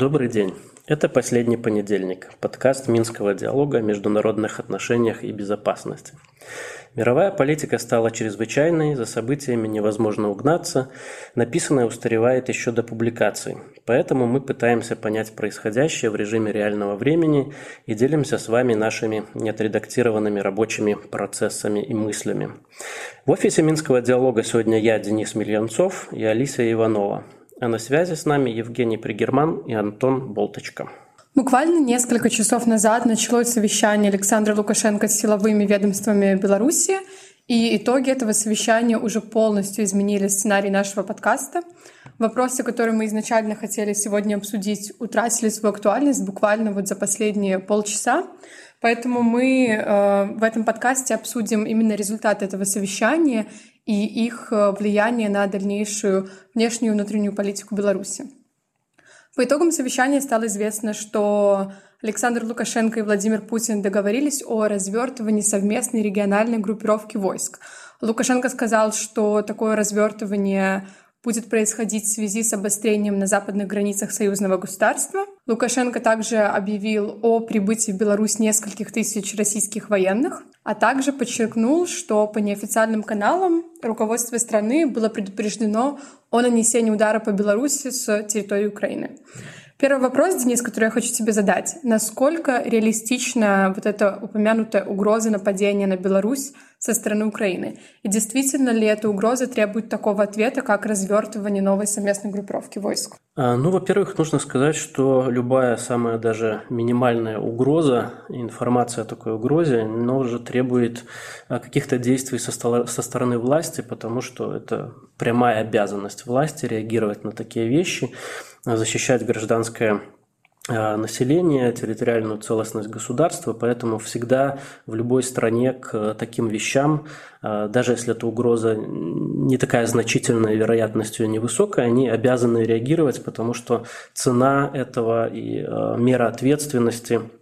Добрый день. Это последний понедельник, подкаст Минского диалога о международных отношениях и безопасности. Мировая политика стала чрезвычайной, за событиями невозможно угнаться, написанное устаревает еще до публикации. Поэтому мы пытаемся понять происходящее в режиме реального времени и делимся с вами нашими неотредактированными рабочими процессами и мыслями. В офисе Минского диалога сегодня я, Денис Мильянцов и Алисия Иванова. А на связи с нами Евгений Пригерман и Антон Болточка. Буквально несколько часов назад началось совещание Александра Лукашенко с силовыми ведомствами Беларуси, и итоги этого совещания уже полностью изменили сценарий нашего подкаста. Вопросы, которые мы изначально хотели сегодня обсудить, утратили свою актуальность буквально вот за последние полчаса. Поэтому мы э, в этом подкасте обсудим именно результаты этого совещания и их э, влияние на дальнейшую внешнюю и внутреннюю политику Беларуси. По итогам совещания стало известно, что Александр Лукашенко и Владимир Путин договорились о развертывании совместной региональной группировки войск. Лукашенко сказал, что такое развертывание будет происходить в связи с обострением на западных границах союзного государства. Лукашенко также объявил о прибытии в Беларусь нескольких тысяч российских военных, а также подчеркнул, что по неофициальным каналам руководство страны было предупреждено о нанесении удара по Беларуси с территории Украины. Первый вопрос, Денис, который я хочу тебе задать. Насколько реалистична вот эта упомянутая угроза нападения на Беларусь со стороны Украины? И действительно ли эта угроза требует такого ответа, как развертывание новой совместной группировки войск? А, ну, во-первых, нужно сказать, что любая самая даже минимальная угроза, информация о такой угрозе, она уже требует а, каких-то действий со, со стороны власти, потому что это прямая обязанность власти реагировать на такие вещи защищать гражданское население, территориальную целостность государства, поэтому всегда в любой стране к таким вещам, э, даже если эта угроза не такая значительная, вероятностью невысокая, они обязаны реагировать, потому что цена этого и э, мера ответственности –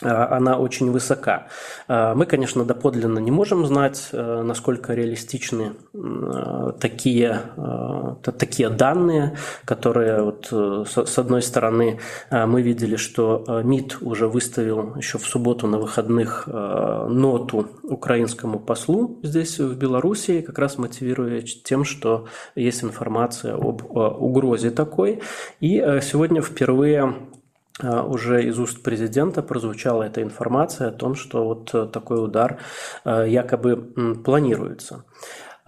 она очень высока. А, мы, конечно, доподлинно не можем знать, э, насколько реалистичны э, такие, э, такие данные, которые, вот, с одной стороны, мы видели, что МИД уже выставил еще в субботу на выходных ноту украинскому послу здесь, в Беларуси, как раз мотивируя тем, что есть информация об угрозе такой. И сегодня впервые а, уже из уст президента прозвучала эта информация о том, что вот э, такой удар э, якобы планируется.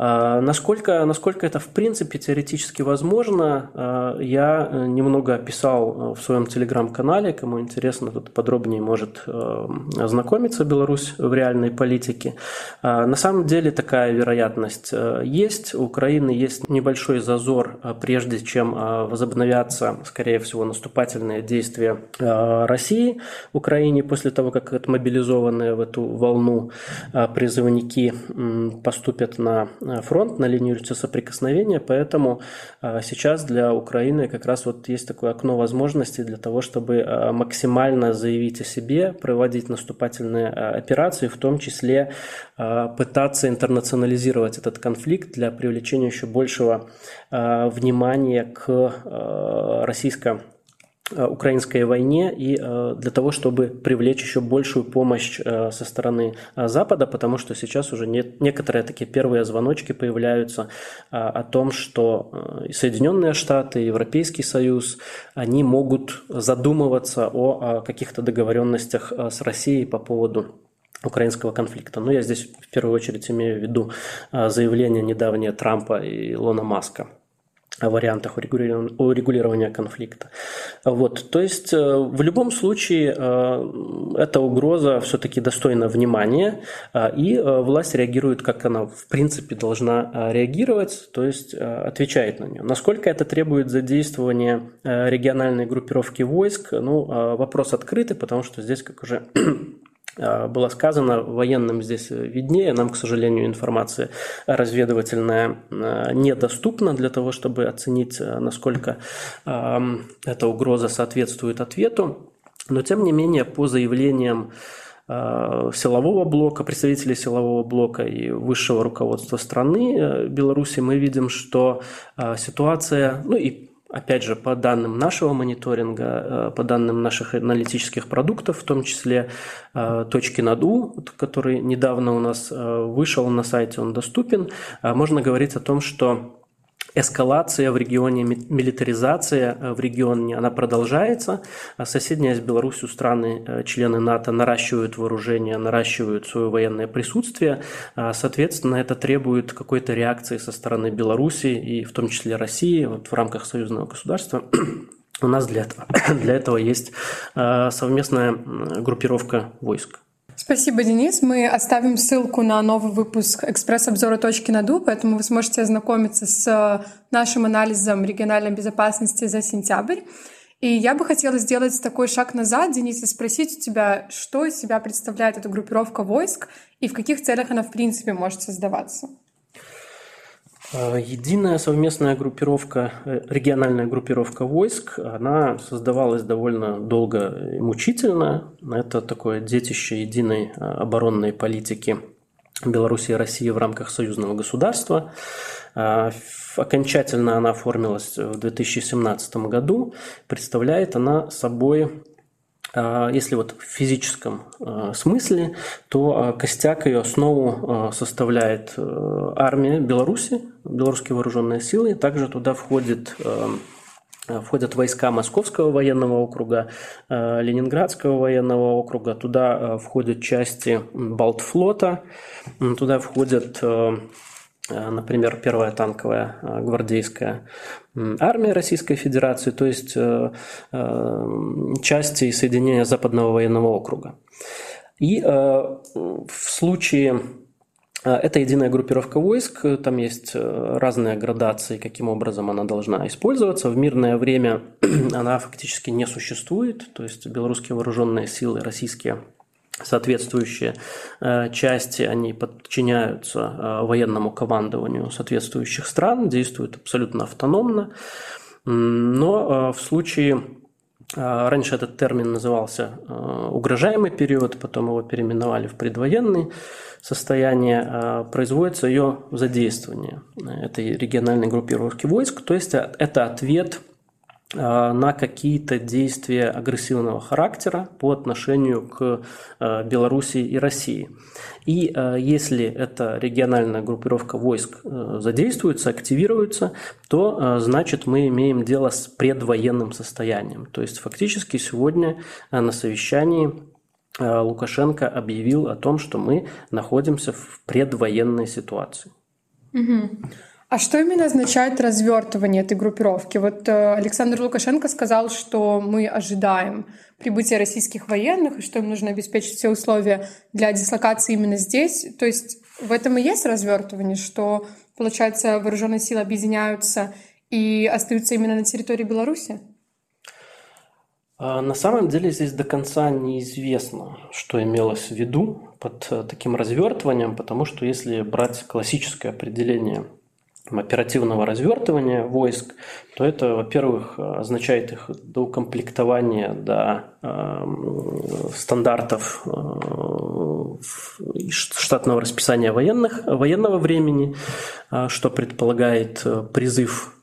А, насколько, насколько это в принципе теоретически возможно, а, я э, немного описал в своем телеграм-канале. Кому интересно, тут подробнее может э, ознакомиться Беларусь в реальной политике. А, на самом деле такая вероятность э, есть. У Украины есть небольшой зазор, прежде чем возобновятся, скорее всего, наступательные действия России в Украине после того, как отмобилизованные в эту волну призывники поступят на Э, фронт, на линию соприкосновения, поэтому э, сейчас для Украины как раз вот есть такое окно возможностей для того, чтобы э, максимально заявить о себе, проводить наступательные операции, в том числе пытаться интернационализировать этот конфликт для привлечения еще большего внимания к российско Э, украинской войне и э, для того, чтобы привлечь еще большую помощь э, со стороны Запада, потому что сейчас уже нет, некоторые такие первые звоночки появляются о том, что Соединенные Штаты, Европейский Союз, они могут задумываться о каких-то договоренностях с Россией по поводу украинского конфликта. Но я здесь в первую очередь имею в виду заявление недавнее Трампа и Лона Маска вариантах урегулирования конфликта. Вот, то есть э, в любом случае э, эта угроза все-таки достойна внимания, э, и власть реагирует, как она в принципе должна реагировать, то есть отвечает на нее. Насколько это требует задействования региональной группировки войск, ну, вопрос открытый, потому что здесь, как уже было сказано, военным здесь виднее. Нам, к сожалению, информация разведывательная а, недоступна для того, чтобы оценить, а, насколько эта угроза соответствует ответу. Но, тем не менее, по заявлениям силового блока, представителей силового блока и высшего руководства страны Беларуси, мы видим, что ситуация, ну и Опять же, по данным нашего мониторинга, э, по данным наших аналитических продуктов, в том числе э, точки над У, который недавно у нас э, вышел на сайте, он доступен, можно говорить о том, что эскалация в регионе, милитаризация э, в регионе, она продолжается. А соседние с Беларусью страны, э, члены НАТО, наращивают вооружение, наращивают свое военное присутствие. А, соответственно, это требует какой-то реакции со стороны Беларуси и в том числе России вот в рамках союзного государства. У нас для этого, для этого есть э, совместная группировка войск. Спасибо, Денис. Мы оставим ссылку на новый выпуск экспресс-обзора «Точки над У», поэтому вы сможете ознакомиться с нашим анализом региональной безопасности за сентябрь. И я бы хотела сделать такой шаг назад, Денис, и спросить у тебя, что из себя представляет эта группировка войск и в каких целях она в принципе может создаваться? Э, единая совместная группировка, э, региональная группировка войск, она создавалась довольно долго и мучительно. Это такое детище единой э, оборонной политики Беларуси и России в рамках союзного государства. Окончательно она оформилась в 2017 году. Представляет она собой если вот в физическом а, смысле, то а, костяк ее основу составляет э, армия Беларуси, белорусские вооруженные силы. Также туда входит входят войска Московского военного округа, Ленинградского военного округа, туда входят части Балтфлота, туда входят например, первая танковая гвардейская армия Российской Федерации, то есть э, части и соединения Западного военного округа. И в случае это единая группировка войск, там есть разные градации, каким образом она должна использоваться. В мирное время она фактически не существует, то есть белорусские вооруженные силы, российские соответствующие э, части, они подчиняются э, военному командованию соответствующих стран, действуют абсолютно автономно. Но э, в случае Раньше этот термин назывался угрожаемый период, потом его переименовали в предвоенный состояние, производится ее задействование этой региональной группировки войск, то есть это ответ на какие-то действия агрессивного характера по отношению к э, Белоруссии и России. И э, если эта региональная группировка войск задействуется, активируется, то значит мы имеем дело с предвоенным состоянием. То есть фактически сегодня на совещании Лукашенко объявил о том, что мы находимся в предвоенной ситуации. Угу. А что именно означает развертывание этой группировки? Вот э, Александр Лукашенко сказал, что мы ожидаем прибытия российских военных и что им нужно обеспечить все условия для дислокации именно здесь. То есть в этом и есть развертывание, что, получается, вооруженные силы объединяются и остаются именно на территории Беларуси? А, на самом деле здесь до конца неизвестно, что имелось в виду под э, таким развертыванием, потому что если брать классическое определение оперативного развертывания войск, то это, во-первых, означает их доукомплектование до э, стандартов э, штатного расписания военных, военного времени, э, что предполагает э, призыв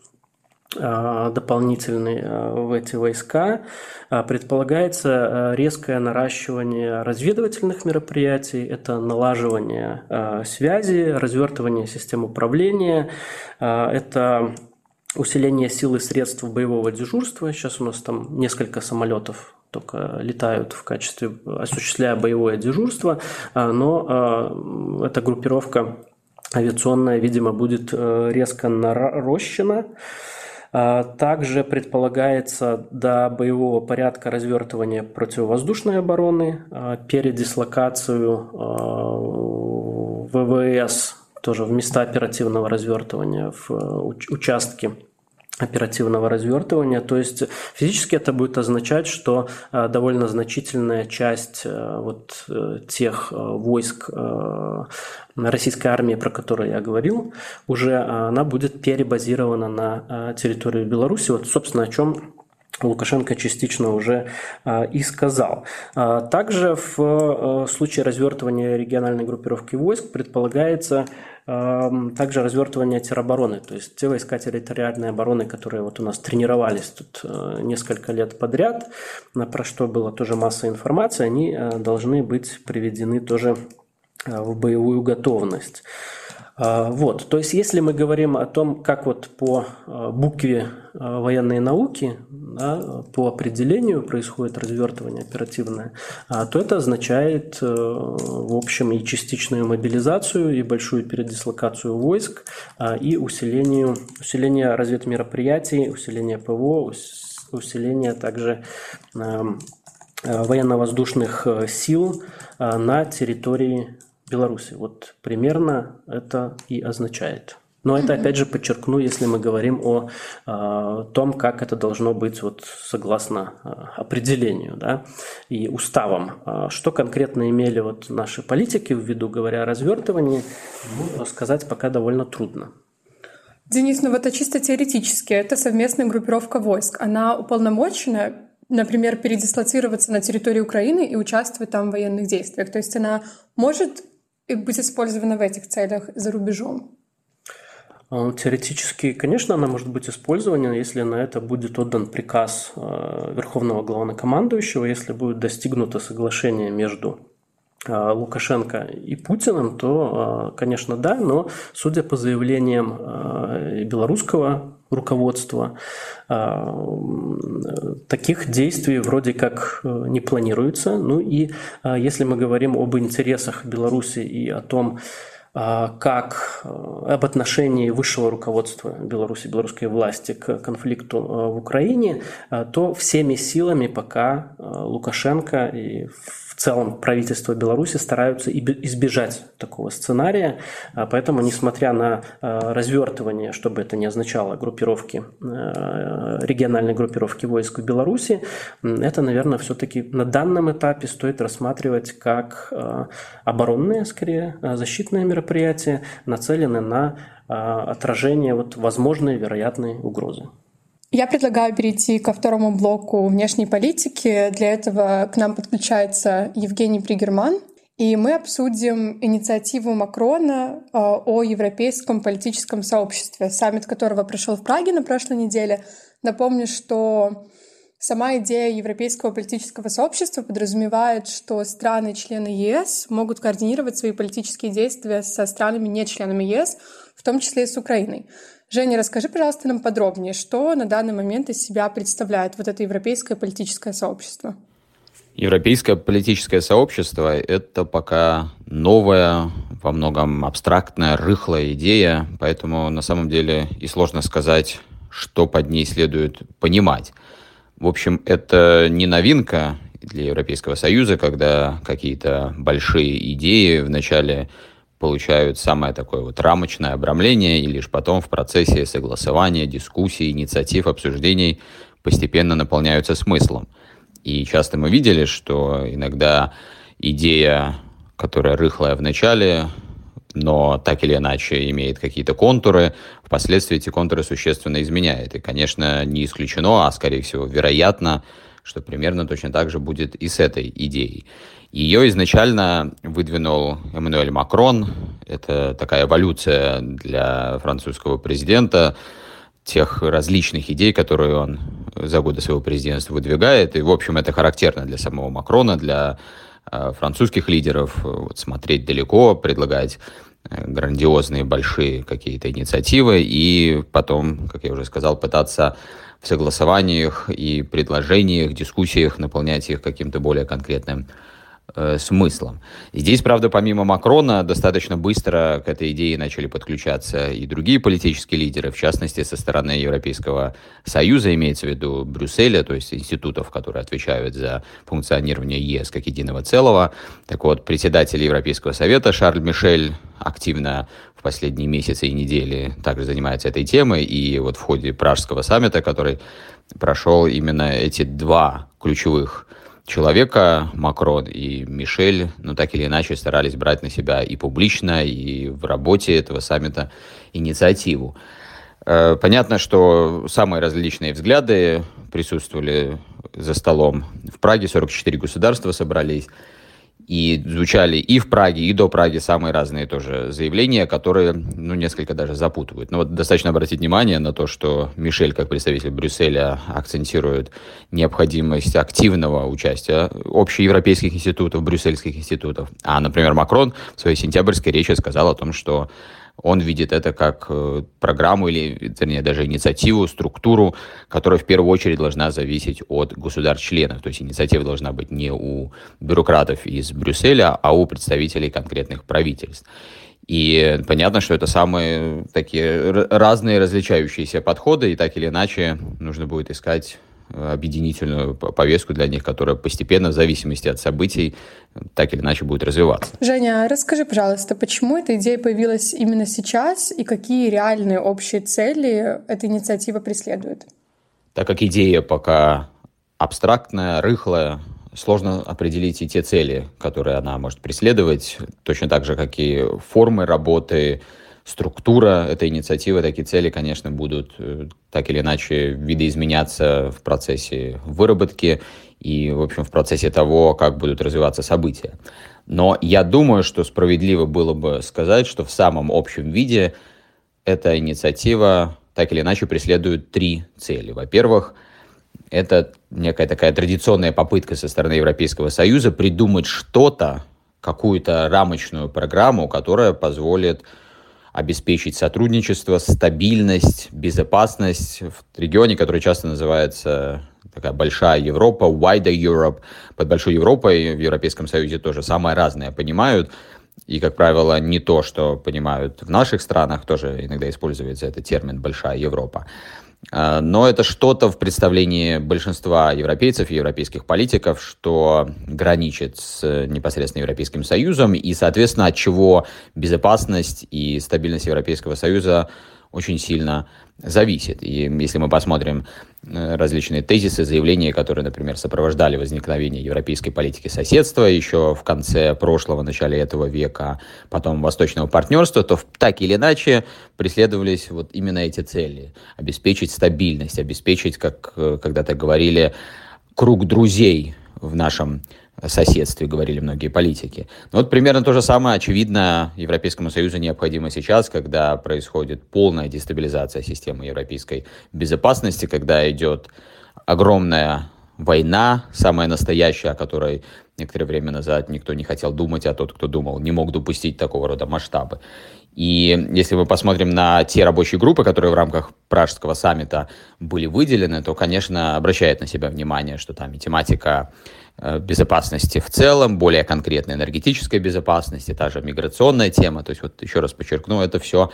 дополнительный а, в эти войска, а, предполагается резкое наращивание разведывательных мероприятий, это налаживание связи, развертывание систем управления, это усиление сил и средств боевого дежурства. Сейчас у нас там несколько самолетов только летают в качестве, осуществляя боевое дежурство, но эта группировка авиационная, видимо, будет резко нарощена. А, также предполагается до боевого порядка развертывания противовоздушной обороны, а, передислокацию а, ВВС тоже в места оперативного развертывания, в участки оперативного развертывания. То есть физически это будет означать, что э, довольно значительная часть э, вот э, тех войск российской армии, про которые я говорил, уже она будет перебазирована на территорию Беларуси. Вот, собственно, о чем Лукашенко частично уже и сказал. Также в случае развертывания региональной группировки войск предполагается также развертывание теробороны, то есть те войска территориальной обороны, которые вот у нас тренировались тут несколько лет подряд, про что было тоже масса информации, они должны быть приведены тоже в боевую готовность. А, вот, то есть если мы говорим о том, как вот по а, букве а, военной науки, да, по определению происходит развертывание оперативное, то это означает, э, в общем, и частичную мобилизацию, и большую передислокацию войск, и усиление, усиление разведмероприятий, усиление ПВО, усиление также э, военно-воздушных э, сил на территории Беларуси. Вот примерно это и означает. Но это, опять же, подчеркну, если мы говорим о э, том, как это должно быть вот, согласно э, определению да, и уставам. Э, что конкретно имели вот наши политики в виду, говоря о развертывании, ну, сказать пока довольно трудно. Денис, ну вот это чисто теоретически, это совместная группировка войск. Она уполномочена, например, передислоцироваться на территорию Украины и участвовать там в военных действиях. То есть она может и быть использована в этих целях за рубежом? А, теоретически, конечно, она может быть использована, если на это будет отдан приказ а, Верховного Главнокомандующего, если будет достигнуто соглашение между а, Лукашенко и Путиным, то, конечно, да, но судя по заявлениям белорусского руководства, таких действий вроде как э, не планируется. Ну и если мы говорим об интересах Беларуси и о том, как э, об отношении высшего руководства Беларуси, белорусской власти к конфликту э, в Украине, то всеми силами пока Лукашенко и целом правительство Беларуси стараются избежать такого сценария, а, поэтому, несмотря на а, развертывание, чтобы это не означало группировки, а, региональной группировки войск в Беларуси, это, наверное, все-таки на данном этапе стоит рассматривать как оборонные, скорее, защитные мероприятия, нацеленные на отражение вот возможной вероятной угрозы. Я предлагаю перейти ко второму блоку внешней политики. Для этого к нам подключается Евгений Пригерман, и мы обсудим инициативу Макрона э, о европейском политическом сообществе, саммит которого прошел в Праге на прошлой неделе. Напомню, что Сама идея европейского политического сообщества подразумевает, что страны-члены ЕС могут координировать свои политические действия со странами, не членами ЕС, в том числе и с Украиной. Женя, расскажи, пожалуйста, нам подробнее, что на данный момент из себя представляет вот это европейское политическое сообщество? Европейское политическое сообщество — это пока новая, во многом абстрактная, рыхлая идея, поэтому на самом деле и сложно сказать, что под ней следует понимать. В общем, это не новинка для Европейского Союза, когда какие-то большие идеи вначале получают самое такое вот рамочное обрамление, и лишь потом в процессе согласования, дискуссий, инициатив, обсуждений постепенно наполняются смыслом. И часто мы видели, что иногда идея, которая рыхлая в начале, но так или иначе имеет какие-то контуры, впоследствии эти контуры существенно изменяет. И, конечно, не исключено, а скорее всего вероятно, что примерно точно так же будет и с этой идеей. Ее изначально выдвинул Эммануэль Макрон. Это такая эволюция для французского президента тех различных идей, которые он за годы своего президентства выдвигает. И, в общем, это характерно для самого Макрона, для э, французских лидеров. Вот, смотреть далеко, предлагать э, грандиозные, большие какие-то инициативы и потом, как я уже сказал, пытаться в согласованиях и предложениях, дискуссиях наполнять их каким-то более конкретным э, смыслом. Здесь, правда, помимо Макрона, достаточно быстро к этой идее начали подключаться и другие политические лидеры, в частности, со стороны Европейского Союза, имеется в виду Брюсселя, то есть институтов, которые отвечают за функционирование ЕС как единого целого. Так вот, председатель Европейского Совета Шарль Мишель активно в последние месяцы и недели также занимается этой темой, и вот в ходе пражского саммита, который прошел именно эти два ключевых человека, Макрон и Мишель, ну так или иначе старались брать на себя и публично, и в работе этого саммита инициативу. Э, понятно, что самые различные взгляды присутствовали за столом. В Праге 44 государства собрались. И звучали и в Праге, и до Праги самые разные тоже заявления, которые, ну, несколько даже запутывают. Но вот достаточно обратить внимание на то, что Мишель, как представитель Брюсселя, акцентирует необходимость активного участия общеевропейских институтов, брюссельских институтов. А, например, Макрон в своей сентябрьской речи сказал о том, что он видит это как э, программу или, вернее, даже инициативу, структуру, которая в первую очередь должна зависеть от государств-членов. То есть инициатива должна быть не у бюрократов из Брюсселя, а у представителей конкретных правительств. И понятно, что это самые такие разные различающиеся подходы, и так или иначе нужно будет искать объединительную повестку для них, которая постепенно, в зависимости от событий, так или иначе будет развиваться. Женя, расскажи, пожалуйста, почему эта идея появилась именно сейчас и какие реальные общие цели эта инициатива преследует? Так как идея пока абстрактная, рыхлая, сложно определить и те цели, которые она может преследовать, точно так же, как и формы работы, структура этой инициативы, такие цели, конечно, будут э, так или иначе видоизменяться в процессе выработки и, в общем, в процессе того, как будут развиваться события. Но я думаю, что справедливо было бы сказать, что в самом общем виде эта инициатива так или иначе преследует три цели. Во-первых, это некая такая традиционная попытка со стороны Европейского Союза придумать что-то, какую-то рамочную программу, которая позволит обеспечить сотрудничество, стабильность, безопасность в регионе, который часто называется такая большая Европа, wider Europe. Под большой Европой в Европейском Союзе тоже самое разное понимают. И, как правило, не то, что понимают в наших странах, тоже иногда используется этот термин «большая Европа». А, но это что-то в представлении большинства европейцев и европейских политиков, что граничит с непосредственно Европейским Союзом, и, соответственно, от чего безопасность и стабильность Европейского Союза очень сильно зависит. И если мы посмотрим э, различные тезисы, заявления, которые, например, сопровождали возникновение европейской политики соседства еще в конце прошлого, начале этого века, потом восточного партнерства, то так или иначе преследовались вот именно эти цели. Обеспечить стабильность, обеспечить, как э, когда-то говорили, круг друзей в нашем соседстве, говорили многие политики. Но вот примерно то же самое, очевидно, Европейскому Союзу необходимо сейчас, когда происходит полная дестабилизация системы европейской безопасности, когда идет огромная война, самая настоящая, о которой некоторое время назад никто не хотел думать, а тот, кто думал, не мог допустить такого рода масштабы. И если мы посмотрим на те рабочие группы, которые в рамках Пражского саммита были выделены, то, конечно, обращает на себя внимание, что там и тематика безопасности в целом, более конкретно энергетической безопасности, та же миграционная тема. То есть, вот еще раз подчеркну, это все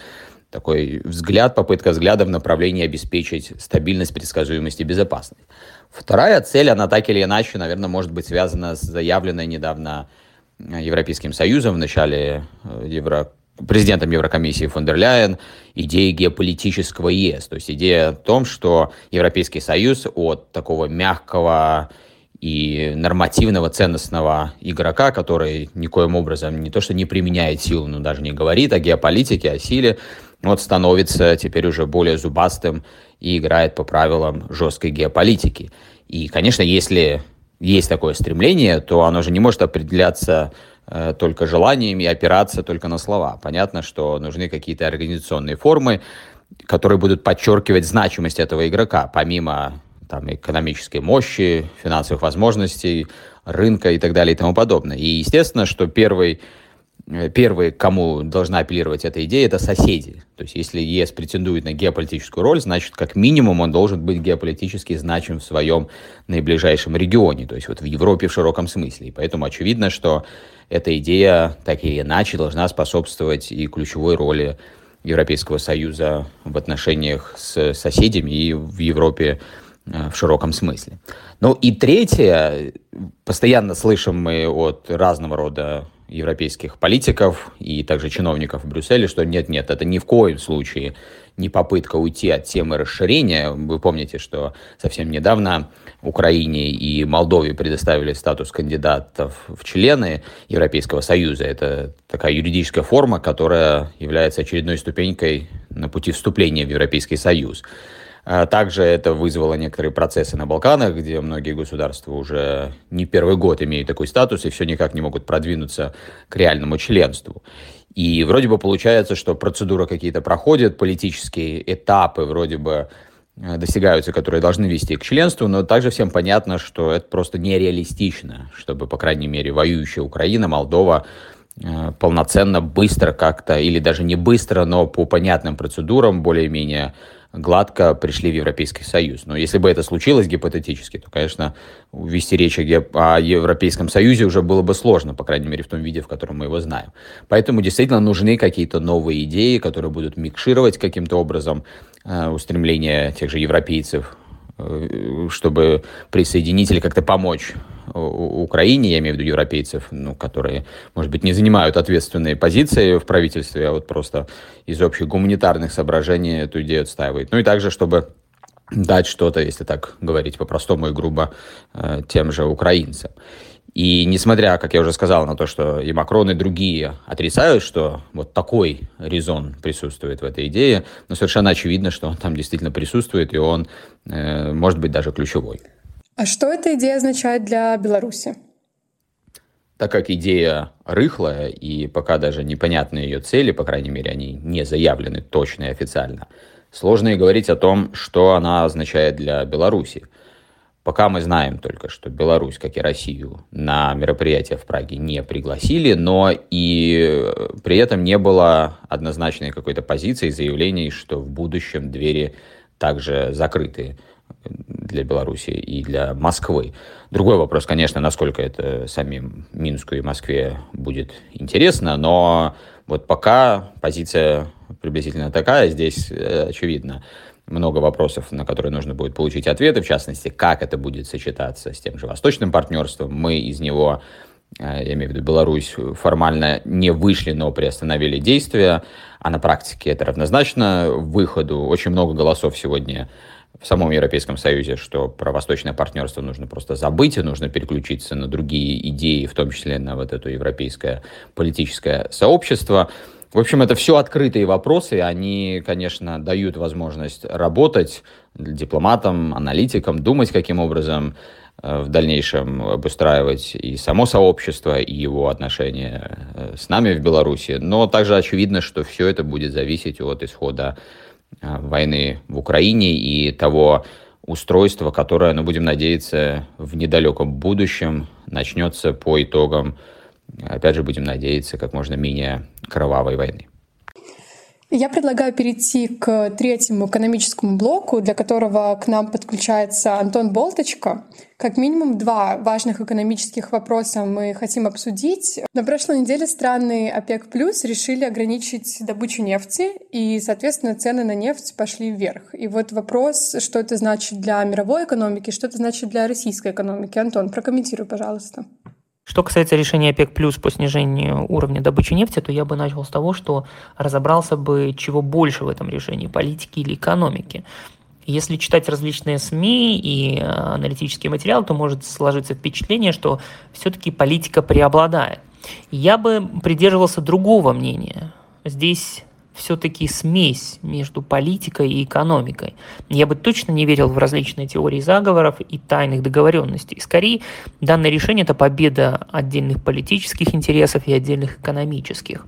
такой взгляд, попытка взгляда в направлении обеспечить стабильность, предсказуемость и безопасность. Вторая цель, она так или иначе, наверное, может быть связана с заявленной недавно э, Европейским Союзом в начале э, Евро президентом Еврокомиссии фон дер Ляйен идеей геополитического ЕС. То есть идея о том, что Европейский Союз от такого мягкого и нормативного ценностного игрока, который никоим образом не то что не применяет силу, но даже не говорит о геополитике, о силе, вот становится теперь уже более зубастым и играет по правилам жесткой геополитики. И, конечно, если есть такое стремление, то оно же не может определяться э, только желаниями и опираться только на слова. Понятно, что нужны какие-то организационные формы, которые будут подчеркивать значимость этого игрока, помимо там, экономической мощи, финансовых возможностей, рынка и так далее и тому подобное. И естественно, что первый, э, первый, кому должна апеллировать эта идея, это соседи. То есть если ЕС претендует на геополитическую роль, значит, как минимум он должен быть геополитически значим в своем наиближайшем регионе, то есть вот в Европе в широком смысле. И поэтому очевидно, что эта идея так или иначе должна способствовать и ключевой роли Европейского Союза в отношениях с соседями и в Европе в широком смысле. Ну и третье, постоянно слышим мы от разного рода европейских политиков и также чиновников в Брюсселе, что нет-нет, это ни в коем случае не попытка уйти от темы расширения. Вы помните, что совсем недавно Украине и Молдове предоставили статус кандидатов в члены Европейского Союза. Это такая юридическая форма, которая является очередной ступенькой на пути вступления в Европейский Союз. А также это вызвало некоторые процессы на Балканах, где многие государства уже не первый год имеют такой статус и все никак не могут продвинуться к реальному членству. И вроде бы получается, что процедура какие-то проходит, политические этапы вроде бы э, достигаются, которые должны вести к членству, но также всем понятно, что это просто нереалистично, чтобы, по крайней мере, воюющая Украина, Молдова э, полноценно, быстро как-то, или даже не быстро, но по понятным процедурам, более-менее гладко пришли в Европейский Союз. Но если бы это случилось гипотетически, то, конечно, вести речь о, Европейском Союзе уже было бы сложно, по крайней мере, в том виде, в котором мы его знаем. Поэтому действительно нужны какие-то новые идеи, которые будут микшировать каким-то образом э, устремления тех же европейцев Э, чтобы присоединить или как-то помочь Украине, я имею в виду европейцев, ну, которые, может быть, не занимают ответственные позиции в правительстве, а вот просто из общих гуманитарных соображений эту идею отстаивают. Ну и также, чтобы дать что-то, если так говорить по-простому и грубо, э, тем же украинцам. И несмотря, как я уже сказал, на то, что и Макрон, и другие отрицают, что вот такой резон присутствует в этой идее, но совершенно очевидно, что он там действительно присутствует, и он э, может быть даже ключевой. А что эта идея означает для Беларуси? Так как идея рыхлая, и пока даже непонятны ее цели, по крайней мере, они не заявлены точно и официально, сложно и говорить о том, что она означает для Беларуси. Пока мы знаем только, что Беларусь, как и Россию, на мероприятие в Праге не пригласили, но и при этом не было однозначной какой-то позиции, заявлений, что в будущем двери также закрыты для Беларуси и для Москвы. Другой вопрос, конечно, насколько это самим Минску и Москве будет интересно, но вот пока позиция приблизительно такая, здесь э, очевидно много вопросов, на которые нужно будет получить ответы, в частности, как это будет сочетаться с тем же восточным партнерством. Мы из него, э, я имею в виду Беларусь, формально не вышли, но приостановили действия, а на практике это равнозначно выходу. Очень много голосов сегодня в самом Европейском Союзе, что про восточное партнерство нужно просто забыть, и нужно переключиться на другие идеи, в том числе на вот это европейское политическое сообщество. В общем, это все открытые вопросы, они, конечно, дают возможность работать дипломатам, аналитикам, думать, каким образом э, в дальнейшем обустраивать и само сообщество, и его отношения э, с нами в Беларуси. Но также очевидно, что все это будет зависеть от исхода войны в Украине и того устройства, которое, ну, будем надеяться, в недалеком будущем начнется по итогам опять же, будем надеяться, как можно менее кровавой войны. Я предлагаю перейти к третьему экономическому блоку, для которого к нам подключается Антон Болточка. Как минимум два важных экономических вопроса мы хотим обсудить. На прошлой неделе страны ОПЕК+, плюс решили ограничить добычу нефти, и, соответственно, цены на нефть пошли вверх. И вот вопрос, что это значит для мировой экономики, что это значит для российской экономики. Антон, прокомментируй, пожалуйста. Что касается решения ОПЕК плюс по снижению уровня добычи нефти, то я бы начал с того, что разобрался бы, чего больше в этом решении, политики или экономики. Если читать различные СМИ и э, аналитические материалы, то может сложиться впечатление, что все-таки политика преобладает. Я бы придерживался другого мнения. Здесь все-таки смесь между политикой и экономикой. Я бы точно не верил в различные теории заговоров и тайных договоренностей. Скорее, данное решение – это победа отдельных политических интересов и отдельных экономических.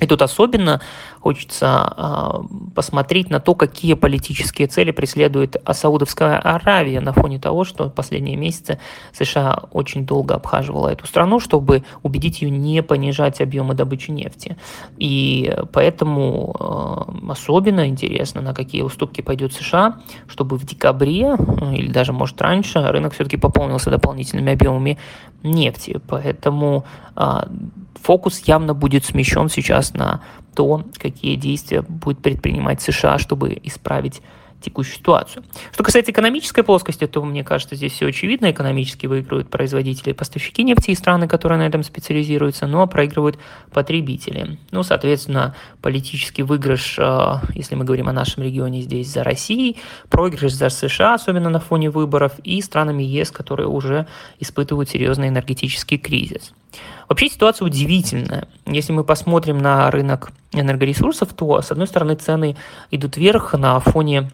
И тут особенно хочется э, посмотреть на то, какие политические цели преследует Саудовская Аравия на фоне того, что последние месяцы США очень долго обхаживала эту страну, чтобы убедить ее не понижать объемы добычи нефти. И поэтому э, особенно интересно, на какие уступки пойдет США, чтобы в декабре или даже, может, раньше рынок все-таки пополнился дополнительными объемами нефти. Поэтому э, фокус явно будет смещен сейчас на то, какие действия будет предпринимать США, чтобы исправить текущую ситуацию. Что касается экономической плоскости, то, мне кажется, здесь все очевидно. Экономически выигрывают производители и поставщики нефти и страны, которые на этом специализируются, но проигрывают потребители. Ну, соответственно, политический выигрыш, э, если мы говорим о нашем регионе здесь, за Россией, проигрыш за США, особенно на фоне выборов, и странами ЕС, которые уже испытывают серьезный энергетический кризис. Вообще ситуация удивительная. Если мы посмотрим на рынок энергоресурсов, то, с одной стороны, цены идут вверх на фоне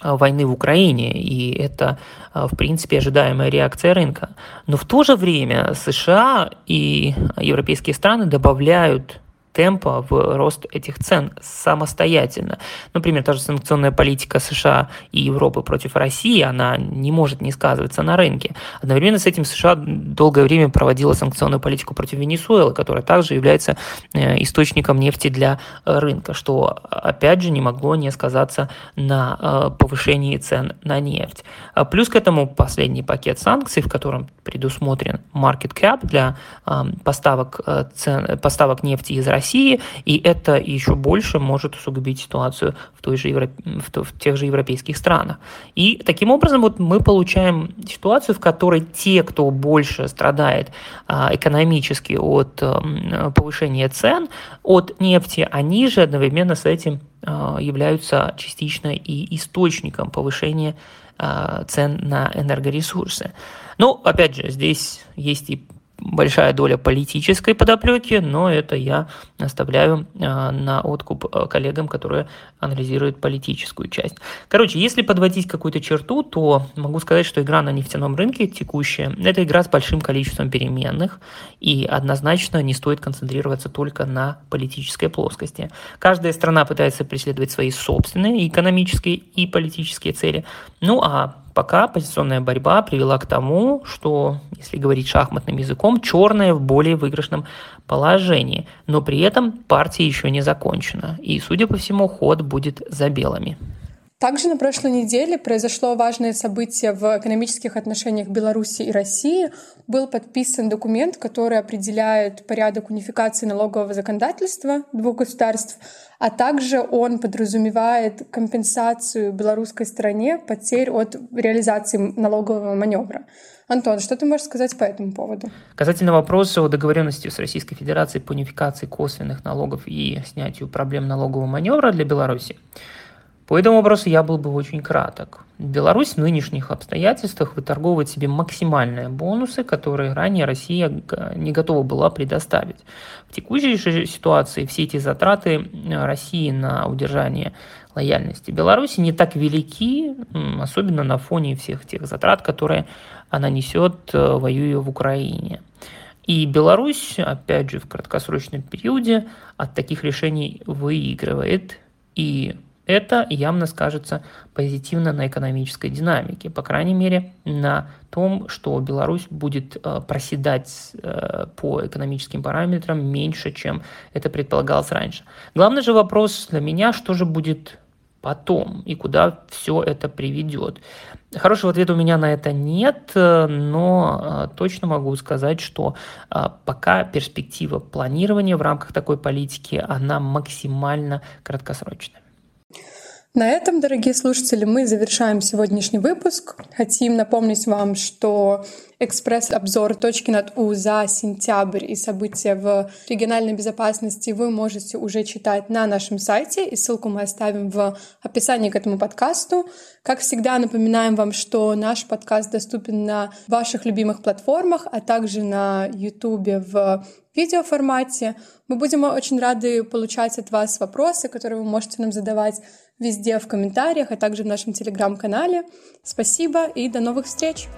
а, войны в Украине, и это, а, в принципе, ожидаемая реакция рынка. Но в то же время США и европейские страны добавляют темпа в рост этих цен самостоятельно. Например, та же санкционная политика США и Европы против России, она не может не сказываться на рынке. Одновременно с этим США долгое время проводила санкционную политику против Венесуэлы, которая также является э, источником нефти для э, рынка, что, опять же, не могло не сказаться на э, повышении цен на нефть. А плюс к этому последний пакет санкций, в котором предусмотрен market cap для поставок, цен, поставок нефти из России, России, и это еще больше может усугубить ситуацию в, той же Европ... в тех же европейских странах. И таким образом вот мы получаем ситуацию, в которой те, кто больше страдает а, экономически от а, повышения цен, от нефти, они же одновременно с этим а, являются частично и источником повышения а, цен на энергоресурсы. Ну, опять же, здесь есть и большая доля политической подоплеки, но это я оставляю а, на откуп а, коллегам, которые анализируют политическую часть. Короче, если подводить какую-то черту, то могу сказать, что игра на нефтяном рынке текущая – это игра с большим количеством переменных, и однозначно не стоит концентрироваться только на политической плоскости. Каждая страна пытается преследовать свои собственные экономические и политические цели, ну а Пока позиционная борьба привела к тому, что, если говорить шахматным языком, черная в более выигрышном положении, но при этом партия еще не закончена, и, судя по всему, ход будет за белыми. Также на прошлой неделе произошло важное событие в экономических отношениях Беларуси и России. Был подписан документ, который определяет порядок унификации налогового законодательства двух государств, а также он подразумевает компенсацию белорусской стороне потерь от реализации налогового маневра. Антон, что ты можешь сказать по этому поводу? Касательно вопроса о договоренности с Российской Федерацией по унификации косвенных налогов и снятию проблем налогового маневра для Беларуси, по этому вопросу я был бы очень краток. Беларусь в нынешних обстоятельствах выторговывает себе максимальные бонусы, которые ранее Россия не готова была предоставить. В текущей же ситуации все эти затраты России на удержание лояльности Беларуси не так велики, особенно на фоне всех тех затрат, которые она несет, э, воюя в Украине. И Беларусь, опять же, в краткосрочном периоде от таких решений выигрывает. И это явно скажется позитивно на экономической динамике, по крайней мере, на том, что Беларусь будет э, проседать э, по экономическим параметрам меньше, чем это предполагалось раньше. Главный же вопрос для меня, что же будет потом и куда все это приведет. Хорошего ответа у меня на это нет, но э, точно могу сказать, что пока перспектива планирования в рамках такой политики, она максимально краткосрочная. На этом, дорогие слушатели, мы завершаем сегодняшний выпуск. Хотим напомнить вам, что экспресс-обзор точки над У за сентябрь и события в региональной безопасности вы можете уже читать на нашем сайте, и ссылку мы оставим в описании к этому подкасту. Как всегда, напоминаем вам, что наш подкаст доступен на ваших любимых платформах, а также на YouTube в видеоформате. Мы будем очень рады получать от вас вопросы, которые вы можете нам задавать везде в комментариях, а также в нашем телеграм-канале. Спасибо и до новых встреч!